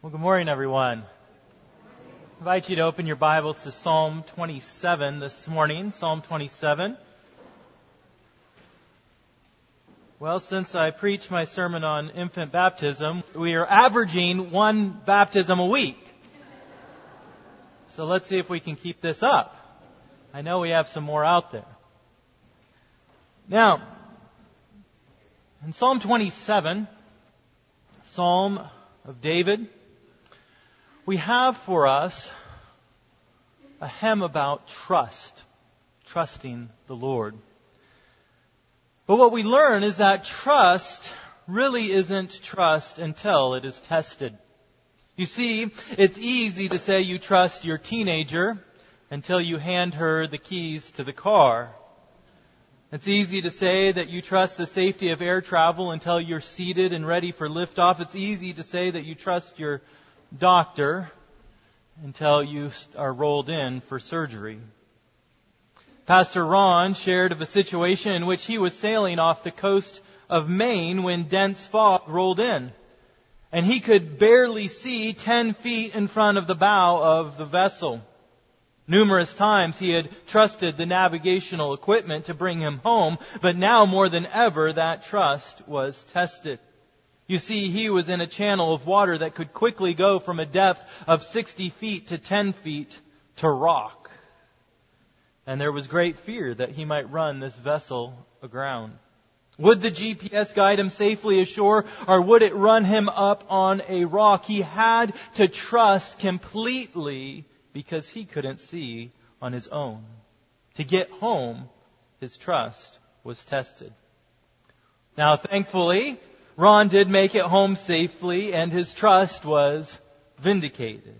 Well, good morning, everyone. I invite you to open your Bibles to Psalm 27 this morning. Psalm 27. Well, since I preached my sermon on infant baptism, we are averaging one baptism a week. So let's see if we can keep this up. I know we have some more out there. Now, in Psalm 27, Psalm of David, we have for us a hymn about trust, trusting the Lord. But what we learn is that trust really isn't trust until it is tested. You see, it's easy to say you trust your teenager until you hand her the keys to the car. It's easy to say that you trust the safety of air travel until you're seated and ready for liftoff. It's easy to say that you trust your doctor until you are rolled in for surgery. Pastor Ron shared of a situation in which he was sailing off the coast of Maine when dense fog rolled in. And he could barely see 10 feet in front of the bow of the vessel. Numerous times he had trusted the navigational equipment to bring him home, but now more than ever that trust was tested. You see, he was in a channel of water that could quickly go from a depth of 60 feet to 10 feet to rock. And there was great fear that he might run this vessel aground. Would the GPS guide him safely ashore or would it run him up on a rock? He had to trust completely because he couldn't see on his own. To get home, his trust was tested. Now, thankfully, Ron did make it home safely and his trust was vindicated.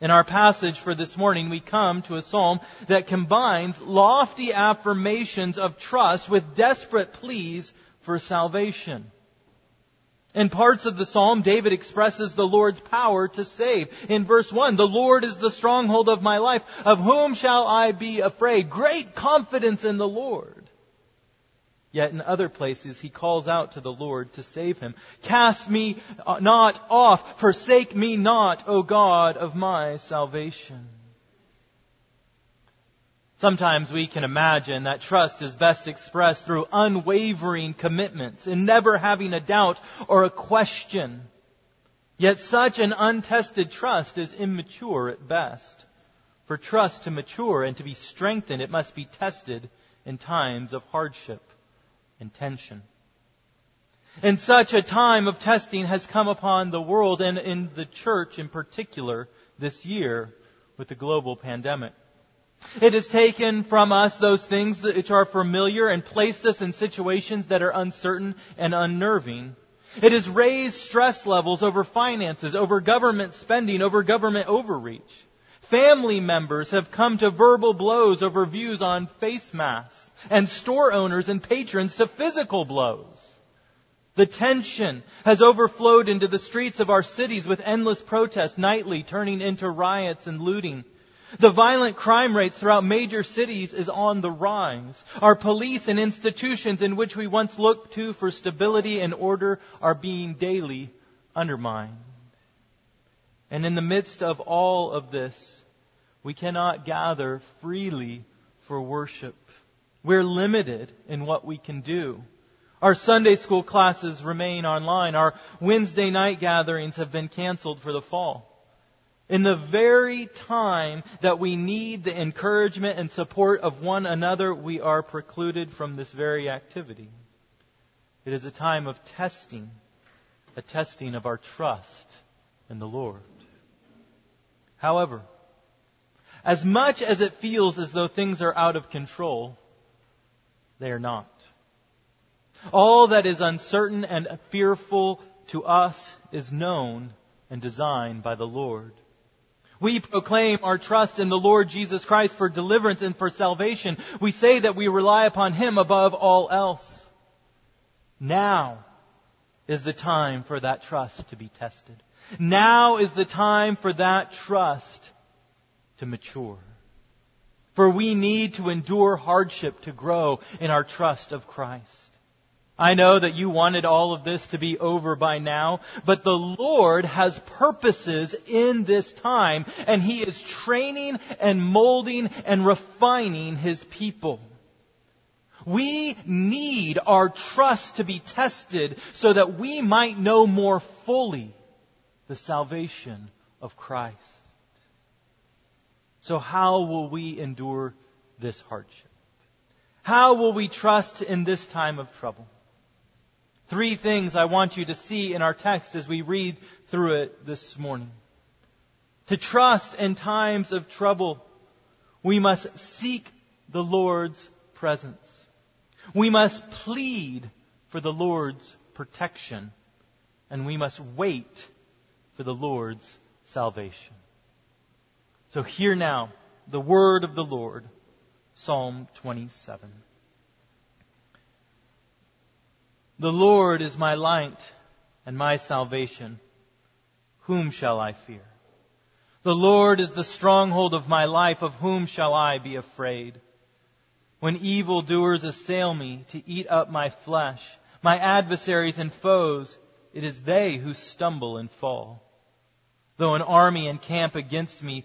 In our passage for this morning, we come to a psalm that combines lofty affirmations of trust with desperate pleas for salvation. In parts of the psalm, David expresses the Lord's power to save. In verse 1, the Lord is the stronghold of my life. Of whom shall I be afraid? Great confidence in the Lord. Yet in other places he calls out to the Lord to save him. Cast me uh, not off, forsake me not, O God of my salvation. Sometimes we can imagine that trust is best expressed through unwavering commitments and never having a doubt or a question. Yet such an untested trust is immature at best. For trust to mature and to be strengthened, it must be tested in times of hardship and tension. And such a time of testing has come upon the world and in the church in particular this year with the global pandemic. It has taken from us those things which are familiar and placed us in situations that are uncertain and unnerving. It has raised stress levels over finances, over government spending, over government overreach. Family members have come to verbal blows over views on face masks, and store owners and patrons to physical blows. The tension has overflowed into the streets of our cities with endless protests nightly turning into riots and looting. The violent crime rates throughout major cities is on the rise. Our police and institutions in which we once looked to for stability and order are being daily undermined. And in the midst of all of this, we cannot gather freely for worship. We're limited in what we can do. Our Sunday school classes remain online. Our Wednesday night gatherings have been canceled for the fall. In the very time that we need the encouragement and support of one another, we are precluded from this very activity. It is a time of testing, a testing of our trust in the Lord. However, as much as it feels as though things are out of control, they are not. All that is uncertain and fearful to us is known and designed by the Lord. We proclaim our trust in the Lord Jesus Christ for deliverance and for salvation. We say that we rely upon Him above all else. Now is the time for that trust to be tested. Now is the time for that trust to mature. For we need to endure hardship to grow in our trust of Christ. I know that you wanted all of this to be over by now, but the Lord has purposes in this time, and He is training and molding and refining His people. We need our trust to be tested so that we might know more fully the salvation of Christ. So how will we endure this hardship? How will we trust in this time of trouble? Three things I want you to see in our text as we read through it this morning. To trust in times of trouble, we must seek the Lord's presence. We must plead for the Lord's protection. And we must wait for the Lord's salvation. So hear now the word of the Lord, Psalm 27. The Lord is my light and my salvation. Whom shall I fear? The Lord is the stronghold of my life. Of whom shall I be afraid? When evildoers assail me to eat up my flesh, my adversaries and foes, it is they who stumble and fall. Though an army encamp against me,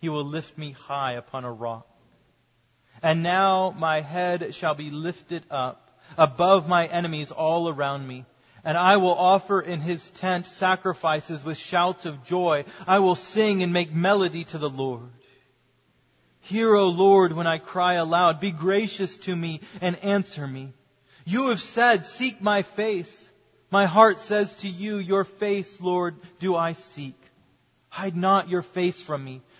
He will lift me high upon a rock. And now my head shall be lifted up above my enemies all around me. And I will offer in his tent sacrifices with shouts of joy. I will sing and make melody to the Lord. Hear, O Lord, when I cry aloud. Be gracious to me and answer me. You have said, seek my face. My heart says to you, your face, Lord, do I seek. Hide not your face from me.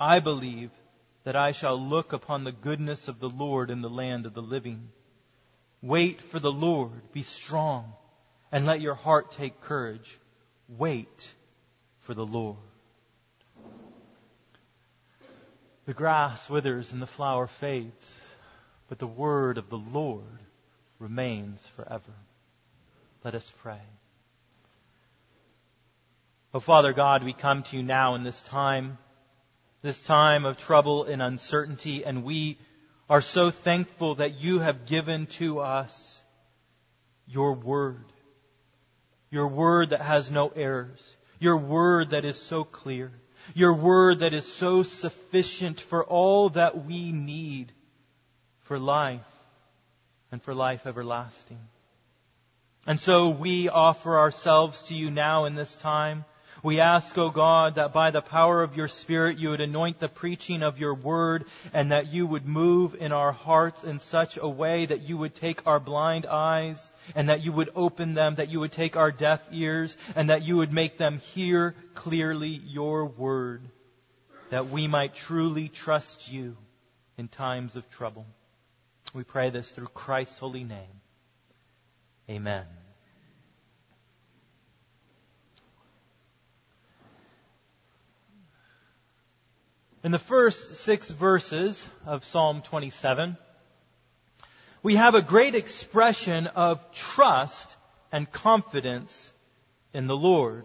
I believe that I shall look upon the goodness of the Lord in the land of the living. Wait for the Lord, be strong, and let your heart take courage. Wait for the Lord. The grass withers and the flower fades, but the word of the Lord remains forever. Let us pray. Oh, Father God, we come to you now in this time this time of trouble and uncertainty, and we are so thankful that you have given to us your word. Your word that has no errors. Your word that is so clear. Your word that is so sufficient for all that we need for life and for life everlasting. And so we offer ourselves to you now in this time we ask, O God, that by the power of your Spirit you would anoint the preaching of your word and that you would move in our hearts in such a way that you would take our blind eyes and that you would open them, that you would take our deaf ears and that you would make them hear clearly your word, that we might truly trust you in times of trouble. We pray this through Christ's holy name. Amen. In the first six verses of Psalm 27, we have a great expression of trust and confidence in the Lord.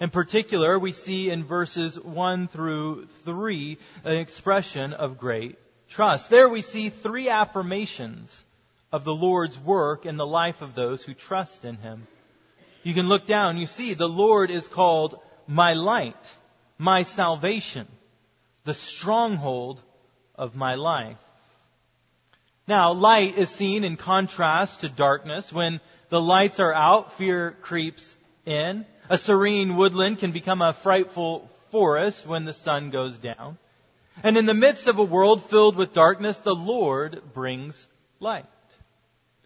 In particular, we see in verses 1 through 3 an expression of great trust. There we see three affirmations of the Lord's work in the life of those who trust in Him. You can look down, you see the Lord is called my light, my salvation the stronghold of my life. Now, light is seen in contrast to darkness. When the lights are out, fear creeps in. A serene woodland can become a frightful forest when the sun goes down. And in the midst of a world filled with darkness, the Lord brings light.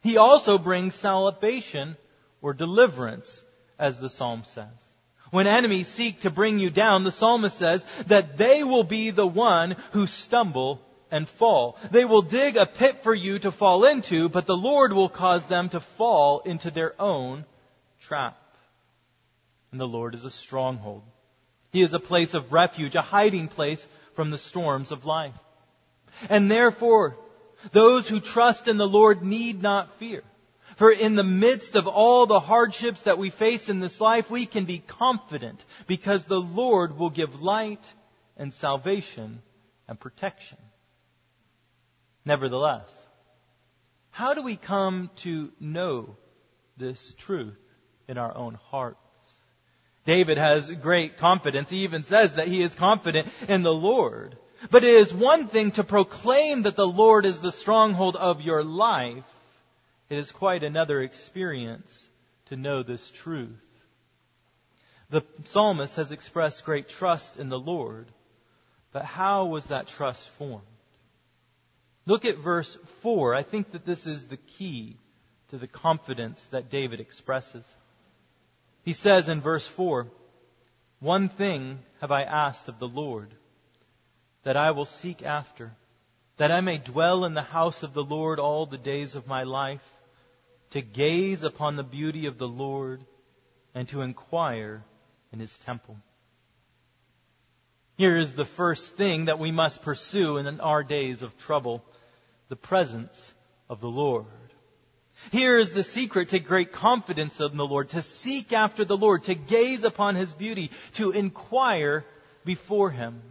He also brings salvation or deliverance, as the psalm says. When enemies seek to bring you down, the psalmist says that they will be the one who stumble and fall. They will dig a pit for you to fall into, but the Lord will cause them to fall into their own trap. And the Lord is a stronghold. He is a place of refuge, a hiding place from the storms of life. And therefore, those who trust in the Lord need not fear. For in the midst of all the hardships that we face in this life, we can be confident because the Lord will give light and salvation and protection. Nevertheless, how do we come to know this truth in our own hearts? David has great confidence. He even says that he is confident in the Lord. But it is one thing to proclaim that the Lord is the stronghold of your life. It is quite another experience to know this truth. The psalmist has expressed great trust in the Lord, but how was that trust formed? Look at verse 4. I think that this is the key to the confidence that David expresses. He says in verse 4, One thing have I asked of the Lord, that I will seek after, that I may dwell in the house of the Lord all the days of my life, to gaze upon the beauty of the Lord, and to inquire in his temple. Here is the first thing that we must pursue in our days of trouble the presence of the Lord. Here is the secret to great confidence in the Lord, to seek after the Lord, to gaze upon His beauty, to inquire before Him.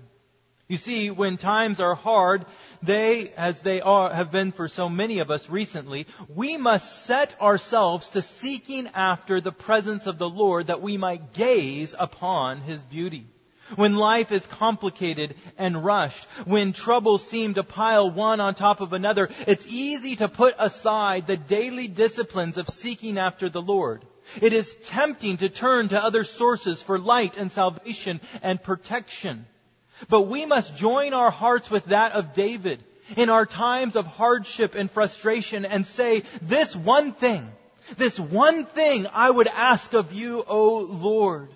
You see, when times are hard, they, as they are, have been for so many of us recently, we must set ourselves to seeking after the presence of the Lord that we might gaze upon His beauty when life is complicated and rushed, when troubles seem to pile one on top of another, it's easy to put aside the daily disciplines of seeking after the Lord. It is tempting to turn to other sources for light and salvation and protection. But we must join our hearts with that of David in our times of hardship and frustration and say, this one thing, this one thing I would ask of you, O Lord.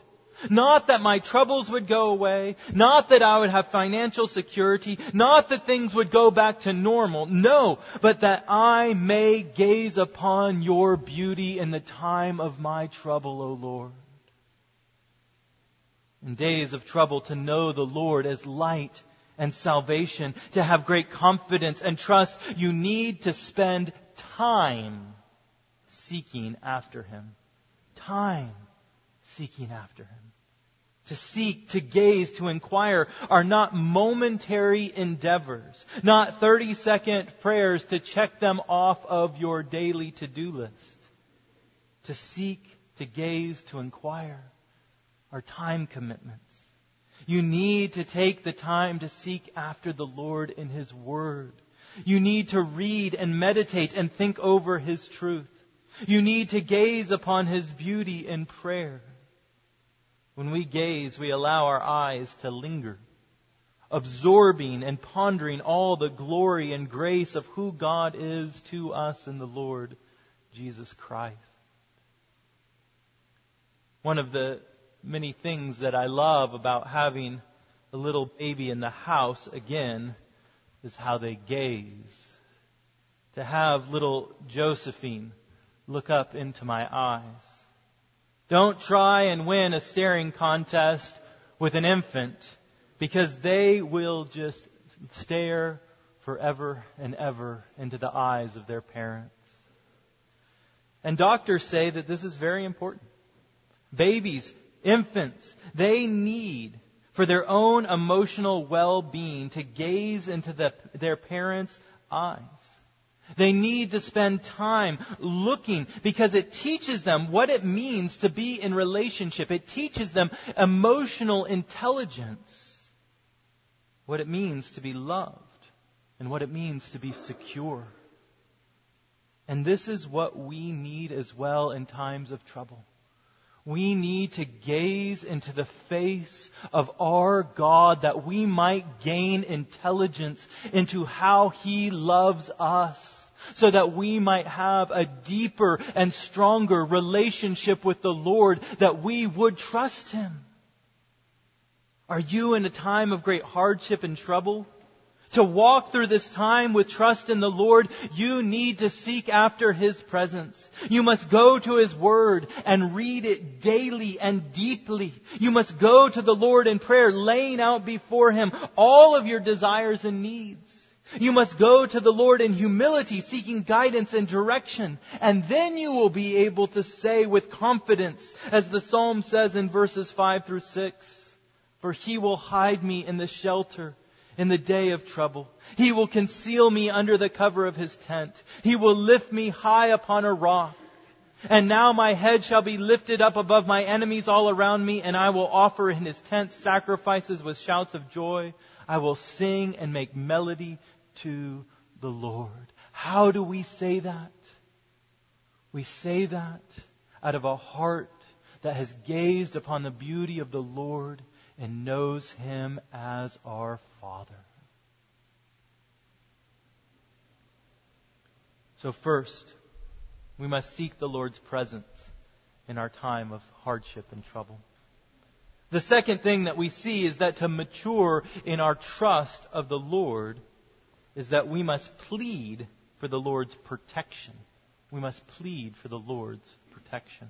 Not that my troubles would go away, not that I would have financial security, not that things would go back to normal, no, but that I may gaze upon your beauty in the time of my trouble, O Lord. In days of trouble, to know the Lord as light and salvation, to have great confidence and trust, you need to spend time seeking after Him. Time seeking after Him to seek, to gaze, to inquire are not momentary endeavors, not 30 second prayers to check them off of your daily to-do list. To seek, to gaze, to inquire are time commitments. You need to take the time to seek after the Lord in His Word. You need to read and meditate and think over His truth. You need to gaze upon His beauty in prayer. When we gaze, we allow our eyes to linger, absorbing and pondering all the glory and grace of who God is to us in the Lord Jesus Christ. One of the many things that I love about having a little baby in the house again is how they gaze. To have little Josephine look up into my eyes don't try and win a staring contest with an infant because they will just stare forever and ever into the eyes of their parents. And doctors say that this is very important. Babies, infants, they need for their own emotional well-being to gaze into the, their parents' eyes. They need to spend time looking because it teaches them what it means to be in relationship. It teaches them emotional intelligence. What it means to be loved and what it means to be secure. And this is what we need as well in times of trouble. We need to gaze into the face of our God that we might gain intelligence into how He loves us so that we might have a deeper and stronger relationship with the Lord that we would trust Him. Are you in a time of great hardship and trouble? To walk through this time with trust in the Lord, you need to seek after His presence. You must go to His Word and read it daily and deeply. You must go to the Lord in prayer, laying out before Him all of your desires and needs. You must go to the Lord in humility, seeking guidance and direction. And then you will be able to say with confidence, as the Psalm says in verses 5 through 6, For He will hide me in the shelter in the day of trouble. He will conceal me under the cover of his tent. He will lift me high upon a rock. And now my head shall be lifted up above my enemies all around me, and I will offer in his tent sacrifices with shouts of joy. I will sing and make melody to the Lord. How do we say that? We say that out of a heart that has gazed upon the beauty of the Lord and knows him as our Father. So, first, we must seek the Lord's presence in our time of hardship and trouble. The second thing that we see is that to mature in our trust of the Lord is that we must plead for the Lord's protection. We must plead for the Lord's protection.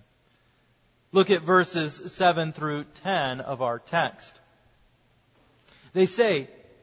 Look at verses 7 through 10 of our text. They say,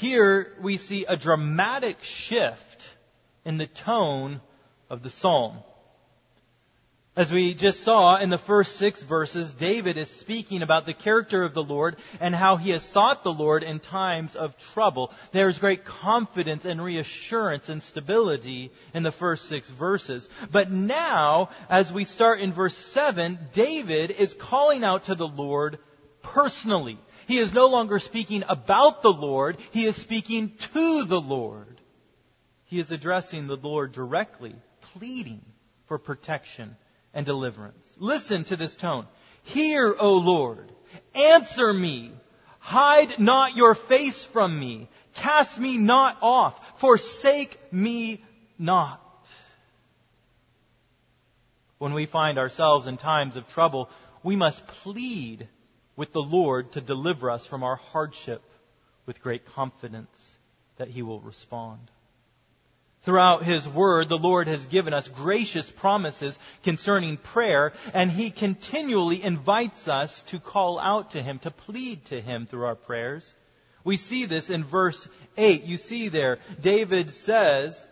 Here we see a dramatic shift in the tone of the psalm. As we just saw in the first six verses, David is speaking about the character of the Lord and how he has sought the Lord in times of trouble. There's great confidence and reassurance and stability in the first six verses. But now, as we start in verse seven, David is calling out to the Lord personally. He is no longer speaking about the Lord, he is speaking to the Lord. He is addressing the Lord directly, pleading for protection and deliverance. Listen to this tone. Hear, O Lord. Answer me. Hide not your face from me. Cast me not off. Forsake me not. When we find ourselves in times of trouble, we must plead with the Lord to deliver us from our hardship with great confidence that He will respond. Throughout His Word, the Lord has given us gracious promises concerning prayer, and He continually invites us to call out to Him, to plead to Him through our prayers. We see this in verse 8. You see there, David says,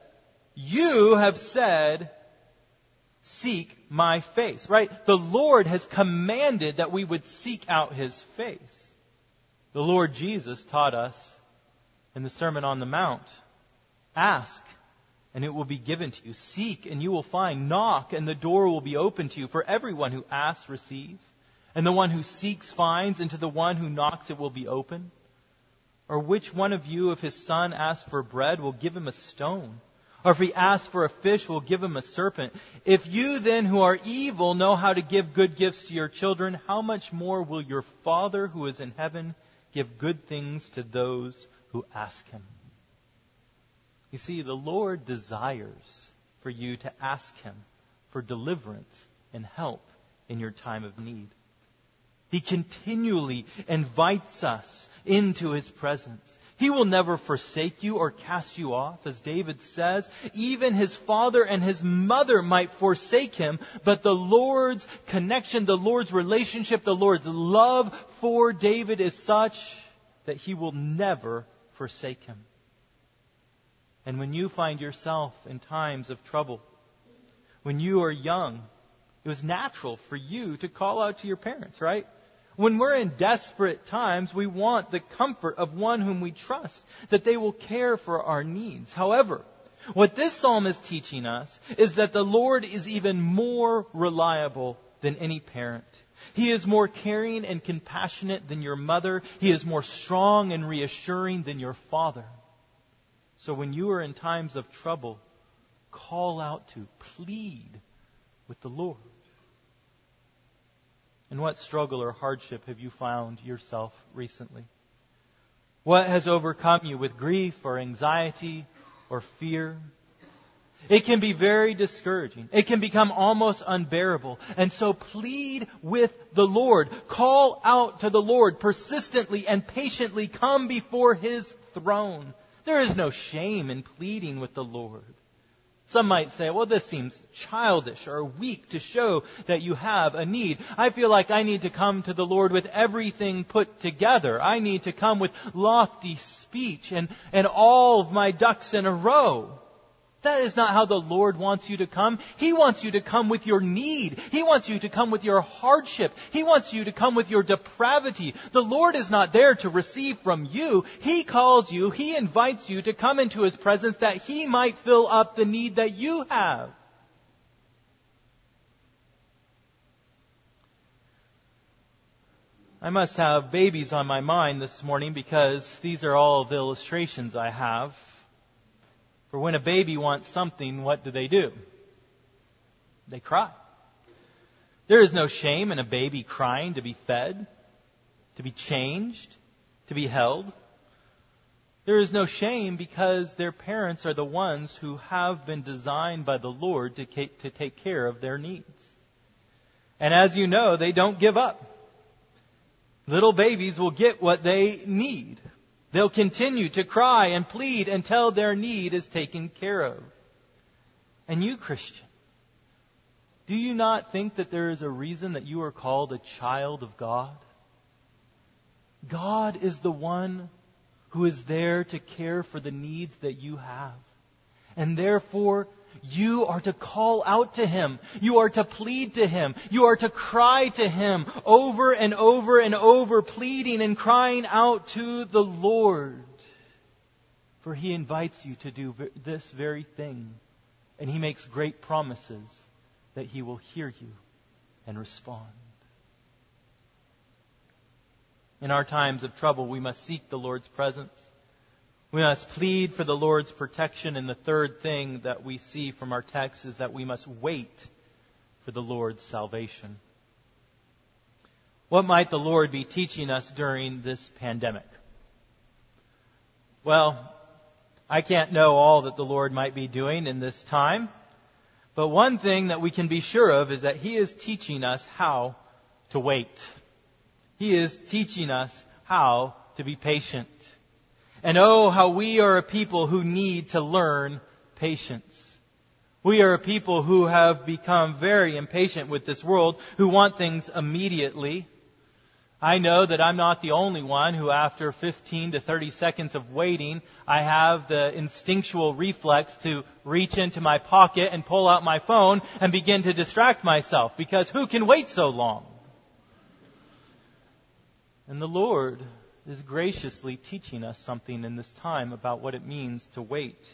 You have said, Seek my face. Right? The Lord has commanded that we would seek out His face. The Lord Jesus taught us in the Sermon on the Mount, Ask and it will be given to you. Seek and you will find. Knock and the door will be open to you. For everyone who asks receives. And the one who seeks finds, and to the one who knocks it will be open. Or which one of you, if his son asks for bread, will give him a stone? Or if he asks for a fish, we'll give him a serpent? If you then, who are evil, know how to give good gifts to your children, how much more will your Father who is in heaven give good things to those who ask him? You see, the Lord desires for you to ask Him for deliverance and help in your time of need. He continually invites us into His presence. He will never forsake you or cast you off, as David says. Even his father and his mother might forsake him, but the Lord's connection, the Lord's relationship, the Lord's love for David is such that he will never forsake him. And when you find yourself in times of trouble, when you are young, it was natural for you to call out to your parents, right? When we're in desperate times, we want the comfort of one whom we trust, that they will care for our needs. However, what this psalm is teaching us is that the Lord is even more reliable than any parent. He is more caring and compassionate than your mother. He is more strong and reassuring than your father. So when you are in times of trouble, call out to, plead with the Lord. In what struggle or hardship have you found yourself recently? What has overcome you with grief or anxiety or fear? It can be very discouraging. It can become almost unbearable. And so plead with the Lord. Call out to the Lord persistently and patiently. Come before His throne. There is no shame in pleading with the Lord. Some might say, well, this seems childish or weak to show that you have a need. I feel like I need to come to the Lord with everything put together. I need to come with lofty speech and, and all of my ducks in a row. That is not how the Lord wants you to come. He wants you to come with your need. He wants you to come with your hardship. He wants you to come with your depravity. The Lord is not there to receive from you. He calls you, He invites you to come into His presence that He might fill up the need that you have. I must have babies on my mind this morning because these are all the illustrations I have for when a baby wants something, what do they do? They cry. There is no shame in a baby crying to be fed, to be changed, to be held. There is no shame because their parents are the ones who have been designed by the Lord to, to take care of their needs. And as you know, they don't give up. Little babies will get what they need. They'll continue to cry and plead until their need is taken care of. And you, Christian, do you not think that there is a reason that you are called a child of God? God is the one who is there to care for the needs that you have. And therefore, you are to call out to Him. You are to plead to Him. You are to cry to Him over and over and over, pleading and crying out to the Lord. For He invites you to do this very thing. And He makes great promises that He will hear you and respond. In our times of trouble, we must seek the Lord's presence. We must plead for the Lord's protection. And the third thing that we see from our text is that we must wait for the Lord's salvation. What might the Lord be teaching us during this pandemic? Well, I can't know all that the Lord might be doing in this time, but one thing that we can be sure of is that He is teaching us how to wait. He is teaching us how to be patient. And oh, how we are a people who need to learn patience. We are a people who have become very impatient with this world, who want things immediately. I know that I'm not the only one who after 15 to 30 seconds of waiting, I have the instinctual reflex to reach into my pocket and pull out my phone and begin to distract myself because who can wait so long? And the Lord is graciously teaching us something in this time about what it means to wait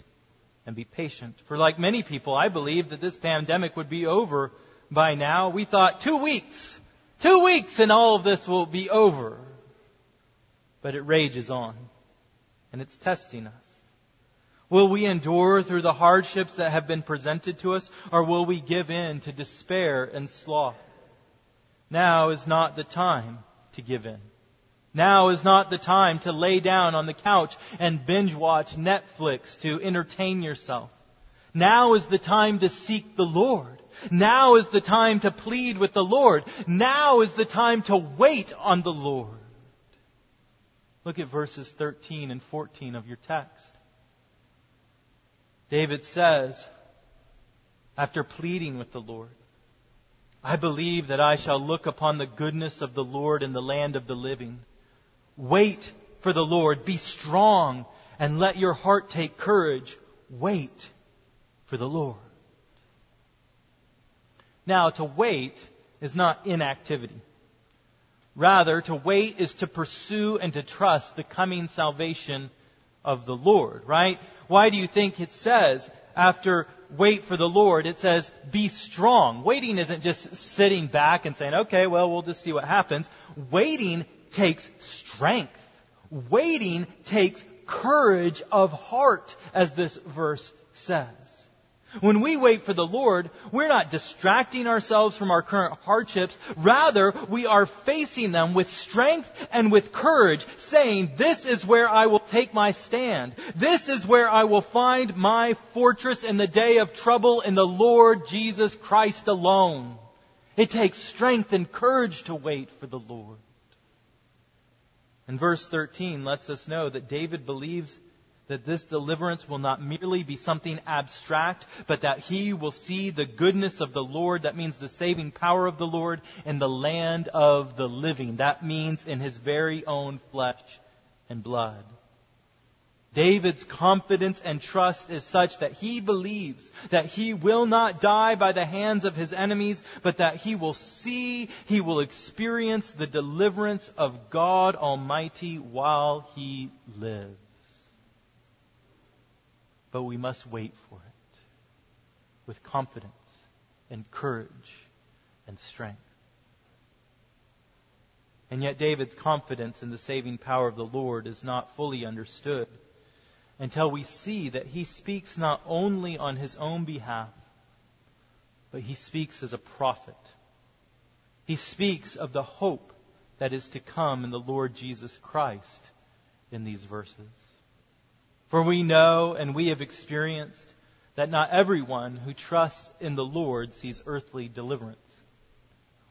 and be patient. For like many people, I believe that this pandemic would be over by now. We thought two weeks, two weeks and all of this will be over. But it rages on and it's testing us. Will we endure through the hardships that have been presented to us or will we give in to despair and sloth? Now is not the time to give in. Now is not the time to lay down on the couch and binge watch Netflix to entertain yourself. Now is the time to seek the Lord. Now is the time to plead with the Lord. Now is the time to wait on the Lord. Look at verses 13 and 14 of your text. David says, after pleading with the Lord, I believe that I shall look upon the goodness of the Lord in the land of the living. Wait for the Lord. Be strong and let your heart take courage. wait for the Lord. Now, to wait is not inactivity. Rather, to wait is to pursue and to trust the coming salvation of the Lord, right? Why do you think it says after wait for the Lord, it says be strong? Waiting isn't just sitting back and saying, okay, well, we'll just see what happens. Waiting takes strength. Waiting takes courage of heart, as this verse says. When we wait for the Lord, we're not distracting ourselves from our current hardships. Rather, we are facing them with strength and with courage, saying, this is where I will take my stand. This is where I will find my fortress in the day of trouble in the Lord Jesus Christ alone. It takes strength and courage to wait for the Lord. And verse 13 lets us know that David believes that this deliverance will not merely be something abstract, but that he will see the goodness of the Lord. That means the saving power of the Lord in the land of the living. That means in his very own flesh and blood. David's confidence and trust is such that he believes that he will not die by the hands of his enemies, but that he will see, he will experience the deliverance of God Almighty while he lives but we must wait for it with confidence and courage and strength. And yet David's confidence in the saving power of the Lord is not fully understood until we see that he speaks not only on his own behalf, but he speaks as a prophet. He speaks of the hope that is to come in the Lord Jesus Christ in these verses. For we know and we have experienced that not everyone who trusts in the Lord sees earthly deliverance.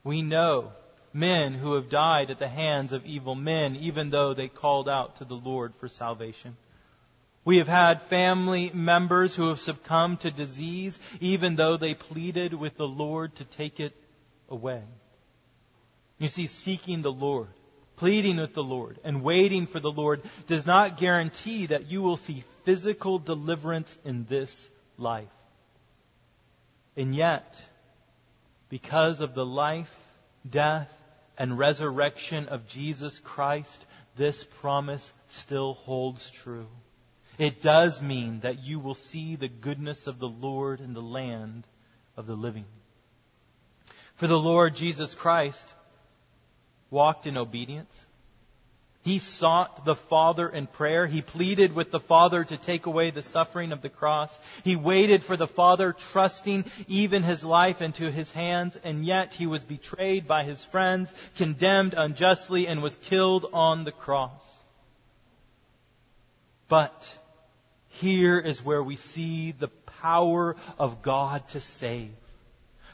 We know men who have died at the hands of evil men, even though they called out to the Lord for salvation. We have had family members who have succumbed to disease, even though they pleaded with the Lord to take it away. You see, seeking the Lord pleading with the Lord and waiting for the Lord does not guarantee that you will see physical deliverance in this life. And yet, because of the life, death, and resurrection of Jesus Christ, this promise still holds true. It does mean that you will see the goodness of the Lord in the land of the living. For the Lord Jesus Christ, walked in obedience. He sought the Father in prayer. He pleaded with the Father to take away the suffering of the cross. He waited for the Father, trusting even his life into his hands, and yet he was betrayed by his friends, condemned unjustly, and was killed on the cross. But here is where we see the power of God to save.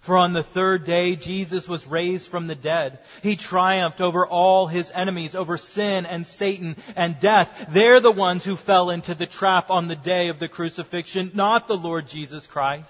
For on the third day, Jesus was raised from the dead. He triumphed over all his enemies, over sin and Satan and death. They're the ones who fell into the trap on the day of the crucifixion, not the Lord Jesus Christ.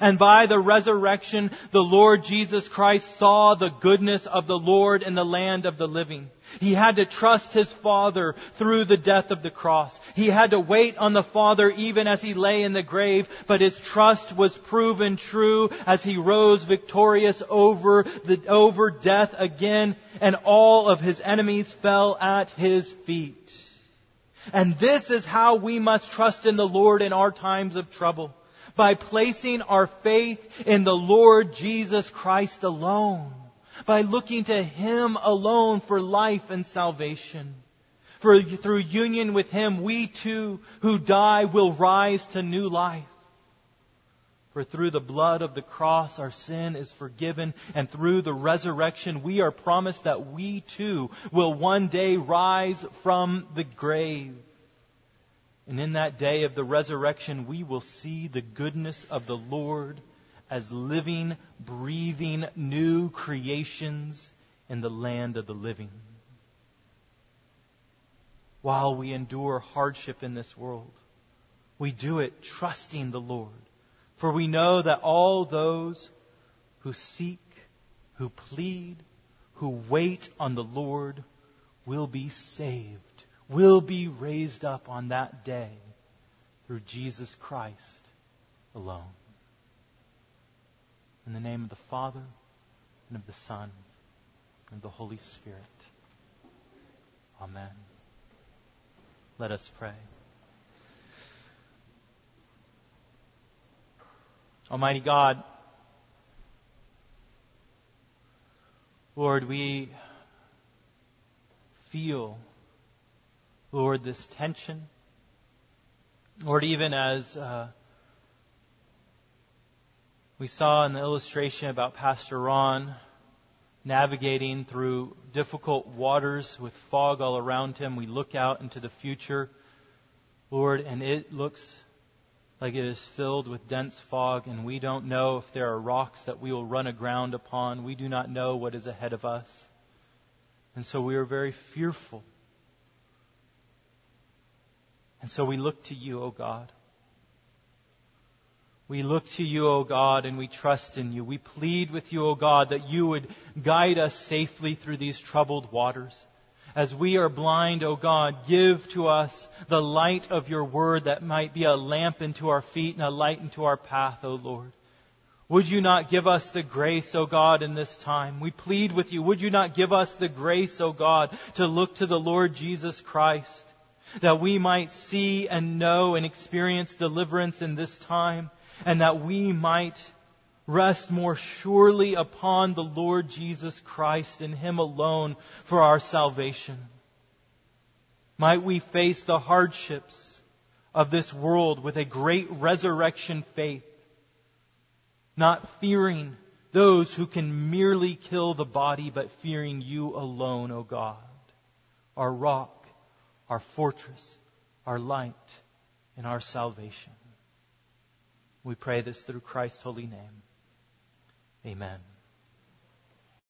And by the resurrection, the Lord Jesus Christ saw the goodness of the Lord in the land of the living. He had to trust his Father through the death of the cross. He had to wait on the Father even as he lay in the grave, but his trust was proven true as he rose victorious over the, over death again, and all of his enemies fell at his feet. And this is how we must trust in the Lord in our times of trouble by placing our faith in the Lord Jesus Christ alone, by looking to Him alone for life and salvation. For through union with Him, we too who die will rise to new life. For through the blood of the cross, our sin is forgiven, and through the resurrection, we are promised that we too will one day rise from the grave. And in that day of the resurrection, we will see the goodness of the Lord as living, breathing, new creations in the land of the living. While we endure hardship in this world, we do it trusting the Lord. For we know that all those who seek, who plead, who wait on the Lord will be saved will be raised up on that day through Jesus Christ alone. In the name of the Father, and of the Son, and the Holy Spirit. Amen. Let us pray. Almighty God, Lord, we feel, Lord, this tension. Lord, even as uh, we saw in the illustration about Pastor Ron navigating through difficult waters with fog all around him, we look out into the future, Lord, and it looks like it is filled with dense fog, and we don't know if there are rocks that we will run aground upon. We do not know what is ahead of us. And so we are very fearful. And so we look to you, O God. We look to you, O God, and we trust in you. We plead with you, O God, that you would guide us safely through these troubled waters. As we are blind, O God, give to us the light of your word that might be a lamp into our feet and a light into our path, O Lord. Would you not give us the grace, O God, in this time? We plead with you. Would you not give us the grace, O God, to look to the Lord Jesus Christ, that we might see and know and experience deliverance in this time, and that we might rest more surely upon the Lord Jesus Christ and Him alone for our salvation. Might we face the hardships of this world with a great resurrection faith, not fearing those who can merely kill the body, but fearing you alone, O God, our rock, our fortress, our light, and our salvation. We pray this through Christ's holy name. Amen.